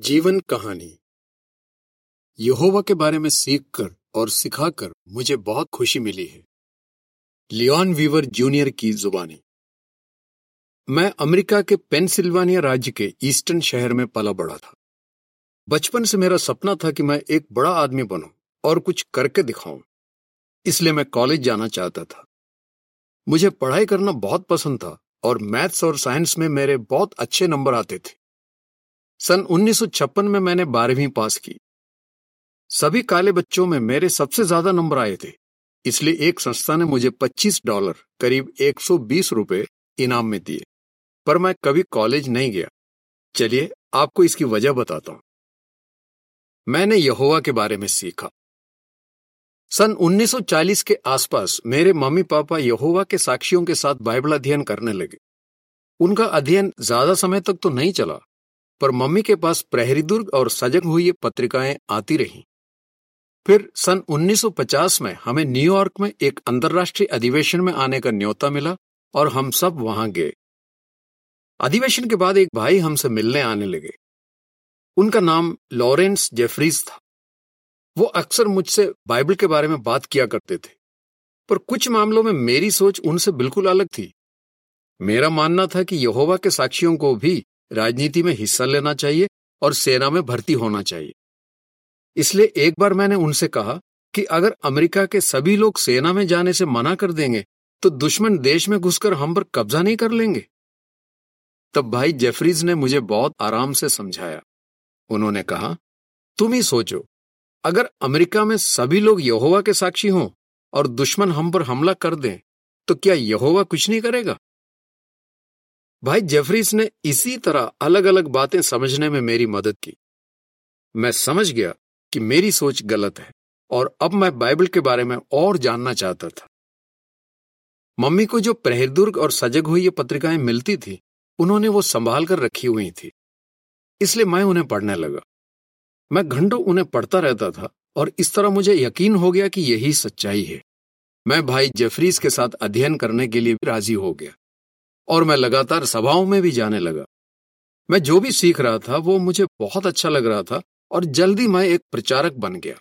जीवन कहानी। यहोवा के बारे में सीखकर और सिखाकर मुझे बहुत खुशी मिली है। लियोन वीवर जूनियर की जुबानी। मैं अमेरिका के पेंसिल्वानिया राज्य के ईस्टर्न शहर में पला बड़ा था। बचपन से मेरा सपना था कि मैं एक बड़ा आदमी बनूं और कुछ करके दिखाऊँ। इसलिए मैं कॉलेज जाना चाहता था। मुझे पढ़ाई करना बहुत पसंद था और मैथ्स और साइंस में मेरे बहुत अच्छे नंबर आते थे। सन 1956 में मैंने बारहवीं पास की। सभी काले बच्चों में मेरे सबसे ज़्यादा नंबर आए थे, इसलिए एक संस्था ने मुझे 25 डॉलर, करीब 120 रुपए इनाम में दिए, पर मैं कभी कॉलेज नहीं गया। चलिए, आपको इसकी वजह बताता हूँ। मैंने यहोवा के बारे में सीखा। सन 1940 के आसपास मेरे मम्मी पापा यहोवा के साक्षियों के साथ बाइबल अध्ययन करने लगे। उनका अध्ययन ज़्यादा समय तक तो नहीं चला पर मम्मी के पास प्रहरी दुर्ग और सजग हुई पत्रिकाएँ आती रहीं। फिर सन 1950 में हमें न्यूयॉर्क में एक अंतर्राष्ट्रीय अधिवेशन में आने का न्योता मिला और हम सब वहाँ गए। अधिवेशन के बाद एक भाई हमसे मिलने आने लगे। उनका नाम लॉरेंस जेफरीज था। वो अक्सर मुझसे बाइबल के बारे में बात किया करते थे, पर कुछ मामलों में मेरी सोच उनसे बिल्कुल अलग थी। मेरा मानना था कि यहोवा के साक्षियों को भी राजनीति में हिस्सा लेना चाहिए और सेना में भर्ती होना चाहिए। इसलिए एक बार मैंने उनसे कहा कि अगर अमेरिका के सभी लोग सेना में जाने से मना कर देंगे तो दुश्मन देश में घुसकर हम पर कब्जा नहीं कर लेंगे। तब भाई जेफरीज ने मुझे बहुत आराम से समझाया। उन्होंने कहा, तुम ही सोचो, अगर अमेरिका में सभी लोग यहोवा के साक्षी हों और दुश्मन हम पर हमला कर दें तो क्या यहोवा कुछ नहीं करेगा? भाई जेफरीस ने इसी तरह अलग अलग बातें समझने में मेरी मदद की। मैं समझ गया कि मेरी सोच गलत है और अब मैं बाइबल के बारे में और जानना चाहता था। मम्मी को जो प्रहरदुर्ग और सजग हुई ये पत्रिकाएँ मिलती थी, उन्होंने वो संभाल कर रखी हुई थी। इसलिए मैं उन्हें पढ़ने लगा। मैं घंटों उन्हें पढ़ता रहता था और इस तरह मुझे यकीन हो गया कि यही सच्चाई है। मैं भाई जेफरीज के साथ अध्ययन करने के लिए भी राज़ी हो गया। और मैं लगातार सभाओं में भी जाने लगा। मैं जो भी सीख रहा था, वो मुझे बहुत अच्छा लग रहा था और जल्दी मैं एक प्रचारक बन गया।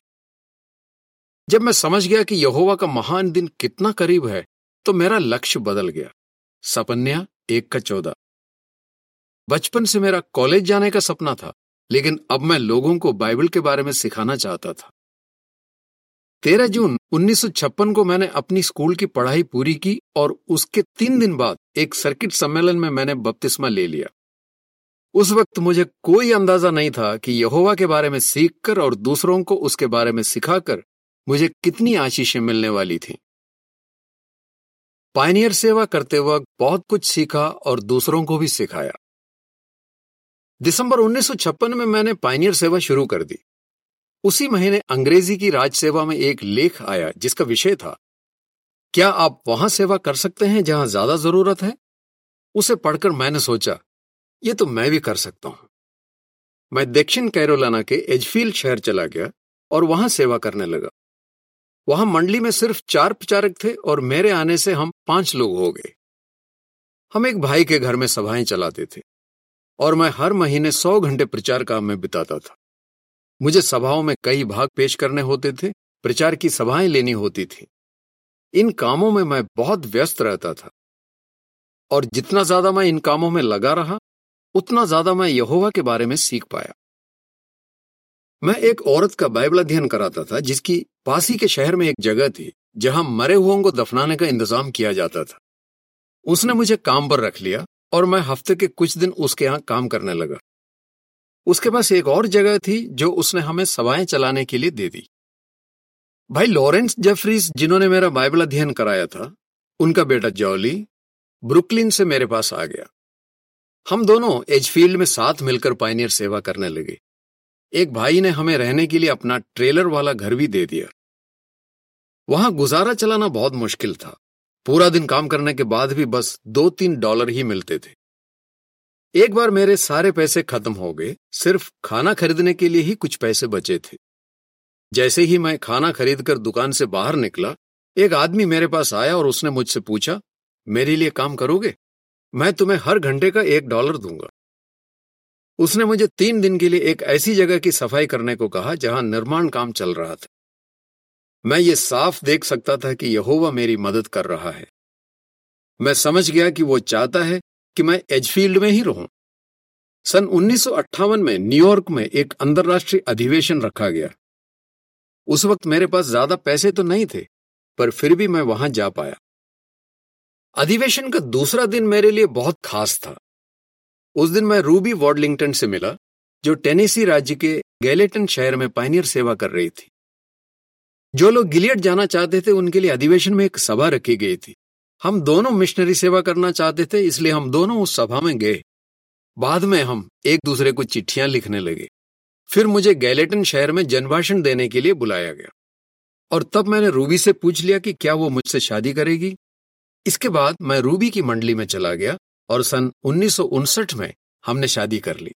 जब मैं समझ गया कि यहोवा का महान दिन कितना करीब है तो मेरा लक्ष्य बदल गया। सपन्या एक का चौदह। बचपन से मेरा कॉलेज जाने का सपना था, लेकिन अब मैं लोगों को बाइबल के बारे में सिखाना चाहता था। तेरह जून 1956 को मैंने अपनी स्कूल की पढ़ाई पूरी की और उसके तीन दिन बाद एक सर्किट सम्मेलन में मैंने बपतिस्मा ले लिया। उस वक्त मुझे कोई अंदाज़ा नहीं था कि यहोवा के बारे में सीखकर और दूसरों को उसके बारे में सिखाकर मुझे कितनी आशीषें मिलने वाली थी। पायनियर सेवा करते वक्त बहुत कुछ सीखा और दूसरों को भी सिखाया। दिसंबर 1956 में मैंने पायनियर सेवा शुरू कर दी। उसी महीने अंग्रेज़ी की राज सेवा में एक लेख आया, जिसका विषय था, क्या आप वहाँ सेवा कर सकते हैं जहाँ ज़्यादा ज़रूरत है? उसे पढ़कर मैंने सोचा, ये तो मैं भी कर सकता हूँ। मैं दक्षिण कैरोलाना के एजफील शहर चला गया और वहाँ सेवा करने लगा। वहाँ मंडली में सिर्फ़ चार प्रचारक थे और मेरे आने से हम पाँच लोग हो गए। हम एक भाई के घर में सभाएँ चलाते थे और मैं हर महीने सौ घंटे प्रचार काम में बिताता था। मुझे सभाओं में कई भाग पेश करने होते थे, प्रचार की सभाएँ लेनी होती थी। इन कामों में मैं बहुत व्यस्त रहता था। और जितना ज़्यादा मैं इन कामों में लगा रहा, उतना ज़्यादा मैं यहोवा के बारे में सीख पाया। मैं एक औरत का बाइबल अध्ययन कराता था, जिसकी पासी के शहर में एक जगह थी, जहाँ मरे हुओं को दफनाने का इंतज़ाम किया जाता था। उसने मुझे काम पर रख लिया, और मैं हफ़्ते के कुछ दिन उसके यहाँ काम करने लगा। उसके पास एक और जगह थी जो उसने हमें सभाएँ चलाने के लिए दे दी। भाई लॉरेंस जेफरीज, जिन्होंने मेरा बाइबल अध्ययन कराया था, उनका बेटा जॉली ब्रुकलिन से मेरे पास आ गया। हम दोनों एजफील्ड में साथ मिलकर पाइनियर सेवा करने लगे। एक भाई ने हमें रहने के लिए अपना ट्रेलर वाला घर भी दे दिया। वहाँ गुजारा चलाना बहुत मुश्किल था। पूरा दिन काम करने के बाद भी बस दो तीन डॉलर ही मिलते थे। एक बार मेरे सारे पैसे खत्म हो गए, सिर्फ़ खाना खरीदने के लिए ही कुछ पैसे बचे थे। जैसे ही मैं खाना खरीदकर दुकान से बाहर निकला, एक आदमी मेरे पास आया और उसने मुझसे पूछा, मेरे लिए काम करोगे? मैं तुम्हें हर घंटे का एक डॉलर दूँगा। उसने मुझे तीन दिन के लिए एक ऐसी जगह की सफ़ाई करने को कहा, जहाँ निर्माण काम चल रहा था। मैं ये साफ़ देख सकता था कि यहोवा मेरी मदद कर रहा है। मैं समझ गया कि वो चाहता है कि मैं एजफील्ड में ही रहूँ। सन उन्नीस सौ अट्ठावन में न्यूयॉर्क में एक अंतर्राष्ट्रीय अधिवेशन रखा गया। उस वक्त मेरे पास ज़्यादा पैसे तो नहीं थे, पर फिर भी मैं वहाँ जा पाया। अधिवेशन का दूसरा दिन मेरे लिए बहुत खास था। उस दिन मैं रूबी वॉडलिंगटन से मिला, जो टेनेसी राज्य के गैलेटन शहर में पाइनियर सेवा कर रही थी। जो लोग गिलियड जाना चाहते थे, उनके लिए अधिवेशन में एक सभा रखी गई थी। हम दोनों मिशनरी सेवा करना चाहते थे, इसलिए हम दोनों उस सभा में गए। बाद में हम एक दूसरे को चिट्ठियाँ लिखने लगे। फिर मुझे गैलेटन शहर में जनभाषण देने के लिए बुलाया गया। और तब मैंने रूबी से पूछ लिया कि क्या वो मुझसे शादी करेगी। इसके बाद मैं रूबी की मंडली में चला गया और सन उन्नीस सौ उनसठ में हमने शादी कर ली।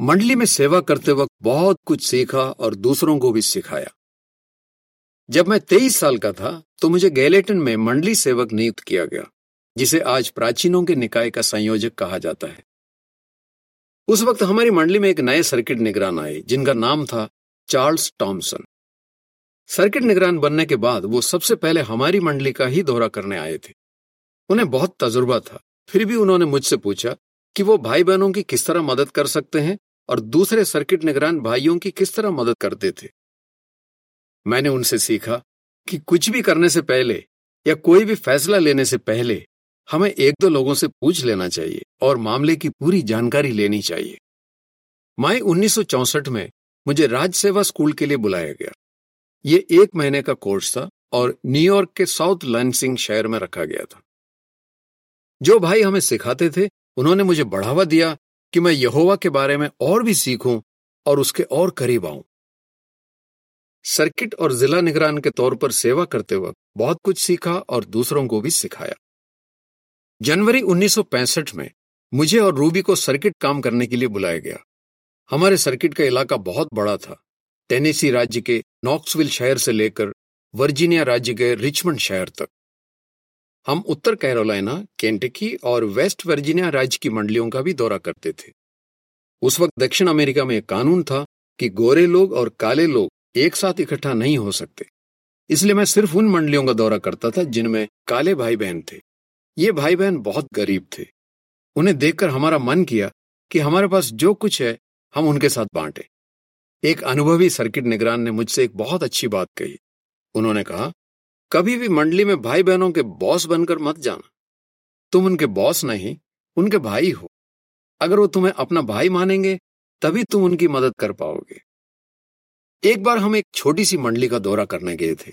मंडली में सेवा करते वक्त बहुत कुछ सीखा और दूसरों को भी सिखाया। जब मैं तेईस साल का था तो मुझे गैलेटन में मंडली सेवक नियुक्त किया गया, जिसे आज प्राचीनों के निकाय का संयोजक कहा जाता है। उस वक्त हमारी मंडली में एक नए सर्किट निगरान आए, जिनका नाम था चार्ल्स टॉमसन। सर्किट निगरान बनने के बाद वो सबसे पहले हमारी मंडली का ही दौरा करने आए थे। उन्हें बहुत तजुर्बा था। फिर भी उन्होंने मुझसे पूछा कि वो भाई बहनों की किस तरह मदद कर सकते हैं और दूसरे सर्किट निगरान भाइयों की किस तरह मदद करते थे। मैंने उनसे सीखा कि कुछ भी करने से पहले या कोई भी फैसला लेने से पहले हमें एक दो लोगों से पूछ लेना चाहिए और मामले की पूरी जानकारी लेनी चाहिए। मई उन्नीस में मुझे राज सेवा स्कूल के लिए बुलाया गया। ये एक महीने का कोर्स था और न्यूयॉर्क के साउथ लैंसिंग शहर में रखा गया था। जो भाई हमें सिखाते थे, उन्होंने मुझे बढ़ावा दिया कि मैं यहोवा के बारे में और भी सीखूं और उसके और करीब आऊँ। सर्किट और जिला निगरान के तौर पर सेवा करते वक्त बहुत कुछ सीखा और दूसरों को भी सिखाया। जनवरी 1965 में मुझे और रूबी को सर्किट काम करने के लिए बुलाया गया। हमारे सर्किट का इलाका बहुत बड़ा था। टेनेसी राज्य के नॉक्सविल शहर से लेकर वर्जीनिया राज्य के रिचमंड शहर तक। हम उत्तर कैरोलिना केंटकी और वेस्ट वर्जीनिया राज्य की मंडलियों का भी दौरा करते थे। उस वक्त दक्षिण अमेरिका में एक कानून था कि गोरे लोग और काले लोग एक साथ इकट्ठा नहीं हो सकते। इसलिए मैं सिर्फ़ उन मंडलियों का दौरा करता था जिनमें काले भाई बहन थे। ये भाई बहन बहुत गरीब थे। उन्हें देखकर हमारा मन किया कि हमारे पास जो कुछ है, हम उनके साथ बांटे। एक अनुभवी सर्किट निगरान ने मुझसे एक बहुत अच्छी बात कही। उन्होंने कहा, कभी भी मंडली में भाई बहनों के बॉस बनकर मत जाना। तुम उनके बॉस नहीं, उनके भाई हो। अगर वो तुम्हें अपना भाई मानेंगे, तभी तुम उनकी मदद कर पाओगे। एक बार हम एक छोटी सी मंडली का दौरा करने गए थे।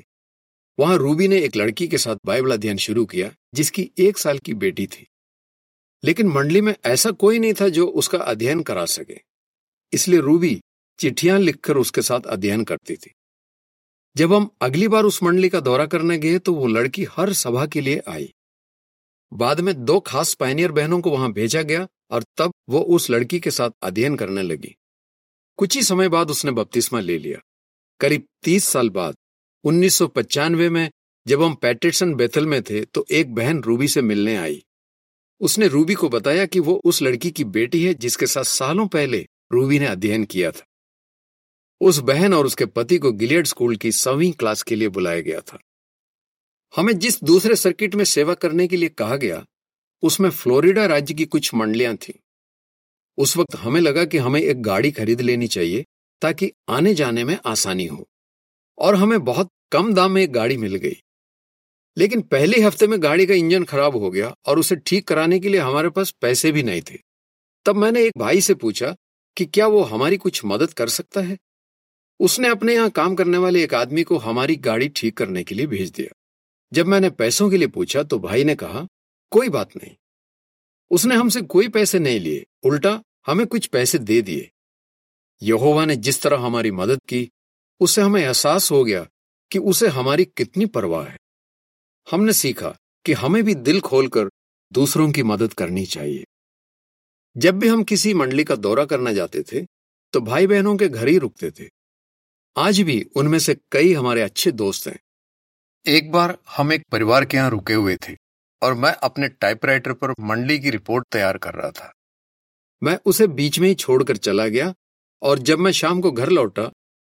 वहाँ रूबी ने एक लड़की के साथ बाइबल अध्ययन शुरू किया, जिसकी एक साल की बेटी थी। लेकिन मंडली में ऐसा कोई नहीं था जो उसका अध्ययन करा सके। इसलिए रूबी चिट्ठियाँ लिखकर उसके साथ अध्ययन करती थी। जब हम अगली बार उस मंडली का दौरा करने गए तो वो लड़की हर सभा के लिए आई। बाद में दो खास पायनियर बहनों को वहाँ भेजा गया और तब वो उस लड़की के साथ अध्ययन करने लगी। कुछ ही समय बाद उसने बपतिस्मा ले लिया। करीब तीस साल बाद, उन्नीस में, जब हम पैटरसन बेथल में थे तो एक बहन रूबी से मिलने आई। उसने रूबी को बताया कि वो उस लड़की की बेटी है, जिसके साथ सालों पहले रूबी ने अध्ययन किया था। उस बहन और उसके पति को गिलियड स्कूल की सवीं क्लास के लिए बुलाया गया था। हमें जिस दूसरे सर्किट में सेवा करने के लिए कहा गया, उसमें फ्लोरिडा राज्य की कुछ मंडलियाँ थीं। उस वक्त हमें लगा कि हमें एक गाड़ी खरीद लेनी चाहिए ताकि आने जाने में आसानी हो। और हमें बहुत कम दाम में एक गाड़ी मिल गई। लेकिन पहले हफ़्ते में गाड़ी का इंजन खराब हो गया और उसे ठीक कराने के लिए हमारे पास पैसे भी नहीं थे। तब मैंने एक भाई से पूछा कि क्या वो हमारी कुछ मदद कर सकता है? उसने अपने यहाँ काम करने वाले एक आदमी को हमारी गाड़ी ठीक करने के लिए भेज दिया। जब मैंने पैसों के लिए पूछा तो भाई ने कहा, कोई बात नहीं। उसने हमसे कोई पैसे नहीं लिए। उल्टा हमें कुछ पैसे दे दिए। यहोवा ने जिस तरह हमारी मदद की उससे हमें एहसास हो गया कि उसे हमारी कितनी परवाह है। हमने सीखा कि हमें भी दिल खोलकर दूसरों की मदद करनी चाहिए। जब भी हम किसी मंडली का दौरा करना जाते थे तो भाई बहनों के घर ही रुकते थे। आज भी उनमें से कई हमारे अच्छे दोस्त हैं। एक बार हम एक परिवार के यहाँ रुके हुए थे और मैं अपने टाइपराइटर पर मंडली की रिपोर्ट तैयार कर रहा था। मैं उसे बीच में ही छोड़कर चला गया और जब मैं शाम को घर लौटा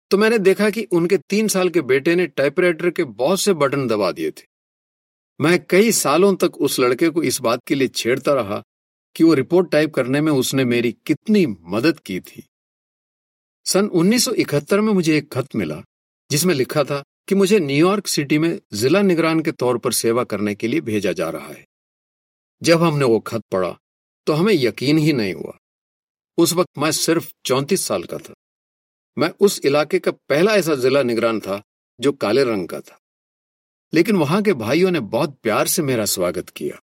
तो मैंने देखा कि उनके तीन साल के बेटे ने टाइपराइटर के बहुत से बटन दबा दिए थे। मैं कई सालों तक उस लड़के को इस बात के लिए छेड़ता रहा कि वो रिपोर्ट टाइप करने में उसने मेरी कितनी मदद की थी। सन 1971 में मुझे एक खत मिला, जिसमें लिखा था कि मुझे न्यूयॉर्क सिटी में जिला निगरान के तौर पर सेवा करने के लिए भेजा जा रहा है। जब हमने वो खत पढ़ा तो हमें यकीन ही नहीं हुआ। उस वक्त मैं सिर्फ़ चौंतीस साल का था। मैं उस इलाके का पहला ऐसा जिला निगरान था जो काले रंग का था। लेकिन वहाँ के भाइयों ने बहुत प्यार से मेरा स्वागत किया।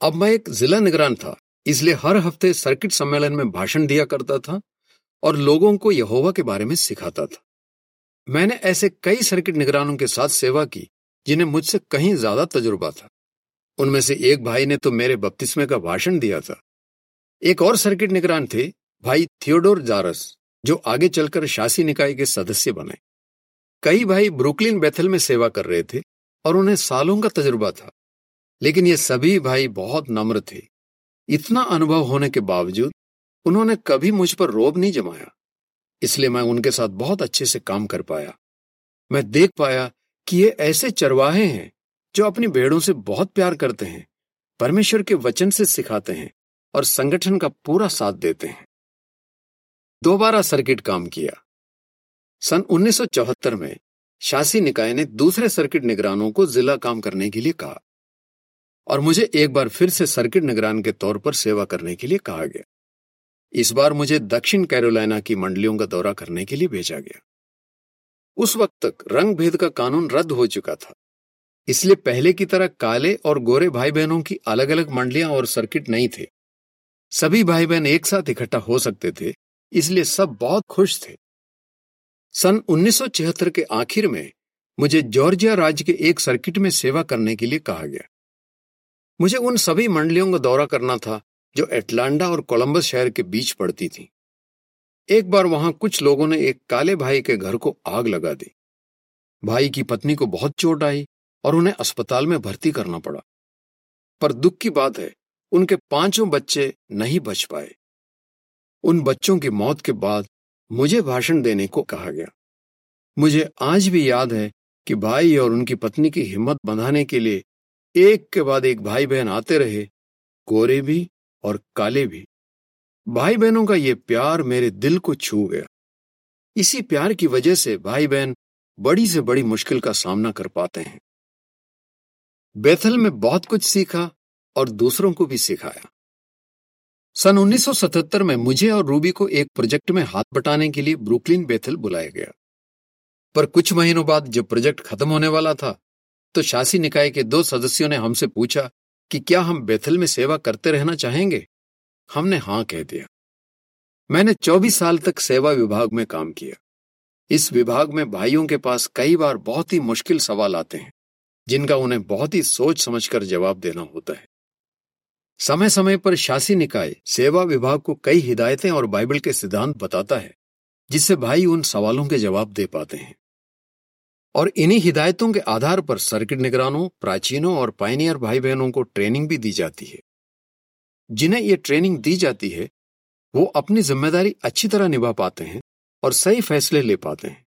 अब मैं एक जिला निगरान था, इसलिए हर हफ़्ते सर्किट सम्मेलन में भाषण दिया करता था और लोगों को यहोवा के बारे में सिखाता था। मैंने ऐसे कई सर्किट निगरानों के साथ सेवा की, जिन्हें मुझसे कहीं ज़्यादा तजुर्बा था। उनमें से एक भाई ने तो मेरे बपतिस्मे का भाषण दिया था। एक और सर्किट निगरान थे, भाई थियोडोर जारस, जो आगे चलकर शासी निकाय के सदस्य बने। कई भाई ब्रुकलिन बेथल में सेवा कर रहे थे, और उन्हें सालों का तजुर्बा था। लेकिन ये सभी भाई बहुत नम्र थे। इतना अनुभव होने के बावजूद, उन्होंने कभी मुझ पर रोब नहीं जमाया। इसलिए मैं उनके साथ बहुत अच्छे से काम कर पाया। मैं देख पाया कि ये ऐसे चरवाहे हैं जो अपनी भेड़ों से बहुत प्यार करते हैं, परमेश्वर के वचन से सिखाते हैं और संगठन का पूरा साथ देते हैं। दोबारा सर्किट काम किया। सन 1974 में शासी निकाय ने दूसरे सर्किट निगरानों को जिला काम करने के लिए कहा और मुझे एक बार फिर से सर्किट निगरान के तौर पर सेवा करने के लिए कहा गया। इस बार मुझे दक्षिण कैरोलिना की मंडलियों का दौरा करने के लिए भेजा गया। उस वक्त तक रंग भेद का कानून रद्द हो चुका था। इसलिए पहले की तरह काले और गोरे भाई बहनों की अलग अलग मंडलियाँ और सर्किट नहीं थे। सभी भाई बहन एक साथ इकट्ठा हो सकते थे, इसलिए सब बहुत खुश थे। सन 1976 के आखिर में मुझे जॉर्जिया राज्य के एक सर्किट में सेवा करने के लिए कहा गया। मुझे उन सभी मंडलियों का दौरा करना था जो एटलांडा और कोलंबस शहर के बीच पड़ती थी। एक बार वहाँ कुछ लोगों ने एक काले भाई के घर को आग लगा दी। भाई की पत्नी को बहुत चोट आई और उन्हें अस्पताल में भर्ती करना पड़ा। पर दुख की बात है, उनके पाँचों बच्चे नहीं बच पाए। उन बच्चों की मौत के बाद मुझे भाषण देने को कहा गया। मुझे आज भी याद है कि भाई और उनकी पत्नी की हिम्मत बंधाने के लिए एक के बाद एक भाई बहन आते रहे गोरे भी और काले भी। भाई बहनों का ये प्यार मेरे दिल को छू गया। इसी प्यार की वजह से भाई बहन बड़ी से बड़ी मुश्किल का सामना कर पाते हैं। बेथल में बहुत कुछ सीखा और दूसरों को भी सिखाया। सन 1977 में मुझे और रूबी को एक प्रोजेक्ट में हाथ बटाने के लिए ब्रुकलिन बेथल बुलाया गया। पर कुछ महीनों बाद जब प्रोजेक्ट खत्म होने वाला था तो शासी निकाय के दो सदस्यों ने हमसे पूछा कि क्या हम बेथल में सेवा करते रहना चाहेंगे? हमने हाँ कह दिया। मैंने 24 साल तक सेवा विभाग में काम किया। इस विभाग में भाइयों के पास कई बार बहुत ही मुश्किल सवाल आते हैं। जिनका उन्हें बहुत ही सोच समझकर जवाब देना होता है। समय समय पर शासी निकाय सेवा विभाग को कई हिदायतें और बाइबल के सिद्धांत बताता है, जिससे भाई उन सवालों के जवाब दे पाते हैं। और इन्हीं हिदायतों के आधार पर सर्किट निगरानों, प्राचीनों और पाइनियर भाई बहनों को ट्रेनिंग भी दी जाती है। जिन्हें ये ट्रेनिंग दी जाती है, वो अपनी ज़िम्मेदारी अच्छी तरह निभा पाते हैं और सही फैसले ले पाते हैं।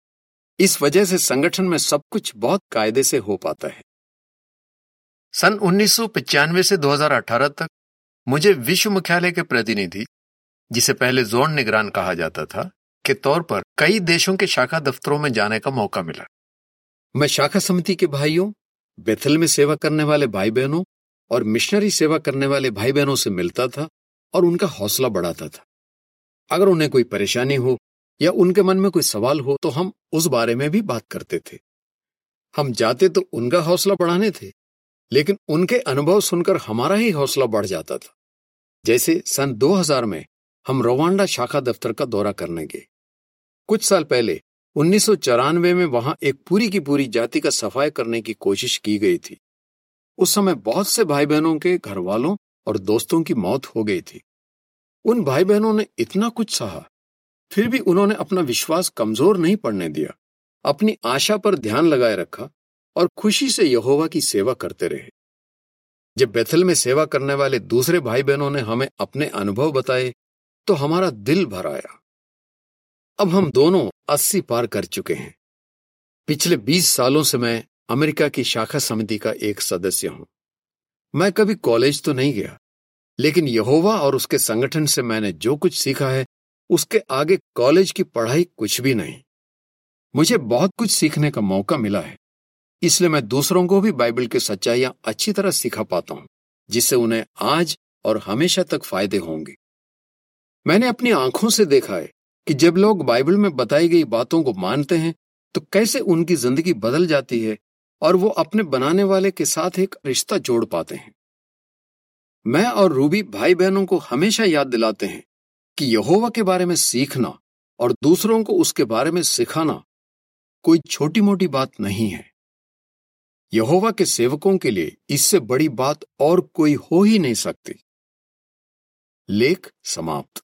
इस वजह से संगठन में सब कुछ बहुत कायदे से हो पाता है। सन उन्नीस से 2018 तक मुझे विश्व मुख्यालय के प्रतिनिधि जिसे पहले जोन निगरान कहा जाता था के तौर पर कई देशों के शाखा दफ्तरों में जाने का मौका मिला। मैं शाखा समिति के भाइयों बेथल में सेवा करने वाले भाई बहनों और मिशनरी सेवा करने वाले भाई बहनों से मिलता था और उनका हौसला बढ़ाता था। अगर उन्हें कोई परेशानी हो या उनके मन में कोई सवाल हो तो हम उस बारे में भी बात करते थे। हम जाते तो उनका हौसला बढ़ाने थे, लेकिन उनके अनुभव सुनकर हमारा ही हौसला बढ़ जाता था। जैसे सन 2000 में हम रोवांडा शाखा दफ्तर का दौरा करने गए। कुछ साल पहले उन्नीस सौ चौरानवे में वहाँ एक पूरी की पूरी जाति का सफ़ाई करने की कोशिश की गई थी। उस समय बहुत से भाई बहनों के घर वालों और दोस्तों की मौत हो गई थी। उन भाई बहनों ने इतना कुछ सहा फिर भी उन्होंने अपना विश्वास कमज़ोर नहीं पड़ने दिया। अपनी आशा पर ध्यान लगाए रखा और खुशी से यहोवा की सेवा करते रहे। जब बेथल में सेवा करने वाले दूसरे भाई बहनों ने हमें अपने अनुभव बताए तो हमारा दिल भर आया। अब हम दोनों अस्सी पार कर चुके हैं। पिछले बीस सालों से मैं अमेरिका की शाखा समिति का एक सदस्य हूँ। मैं कभी कॉलेज तो नहीं गया, लेकिन यहोवा और उसके संगठन से मैंने जो कुछ सीखा है उसके आगे कॉलेज की पढ़ाई कुछ भी नहीं। मुझे बहुत कुछ सीखने का मौका मिला है, इसलिए मैं दूसरों को भी बाइबल की सच्चाइयाँ अच्छी तरह सिखा पाता हूँ, जिससे उन्हें आज और हमेशा तक फ़ायदे होंगे। मैंने अपनी आँखों से देखा है कि जब लोग बाइबल में बताई गई बातों को मानते हैं तो कैसे उनकी ज़िंदगी बदल जाती है और वो अपने बनाने वाले के साथ एक रिश्ता जोड़ पाते हैं। मैं और रूबी भाई बहनों को हमेशा याद दिलाते हैं कि यहोवा के बारे में सीखना और दूसरों को उसके बारे में सिखाना कोई छोटी मोटी बात नहीं है। यहोवा के सेवकों के लिए इससे बड़ी बात और कोई हो ही नहीं सकती। लेख समाप्त।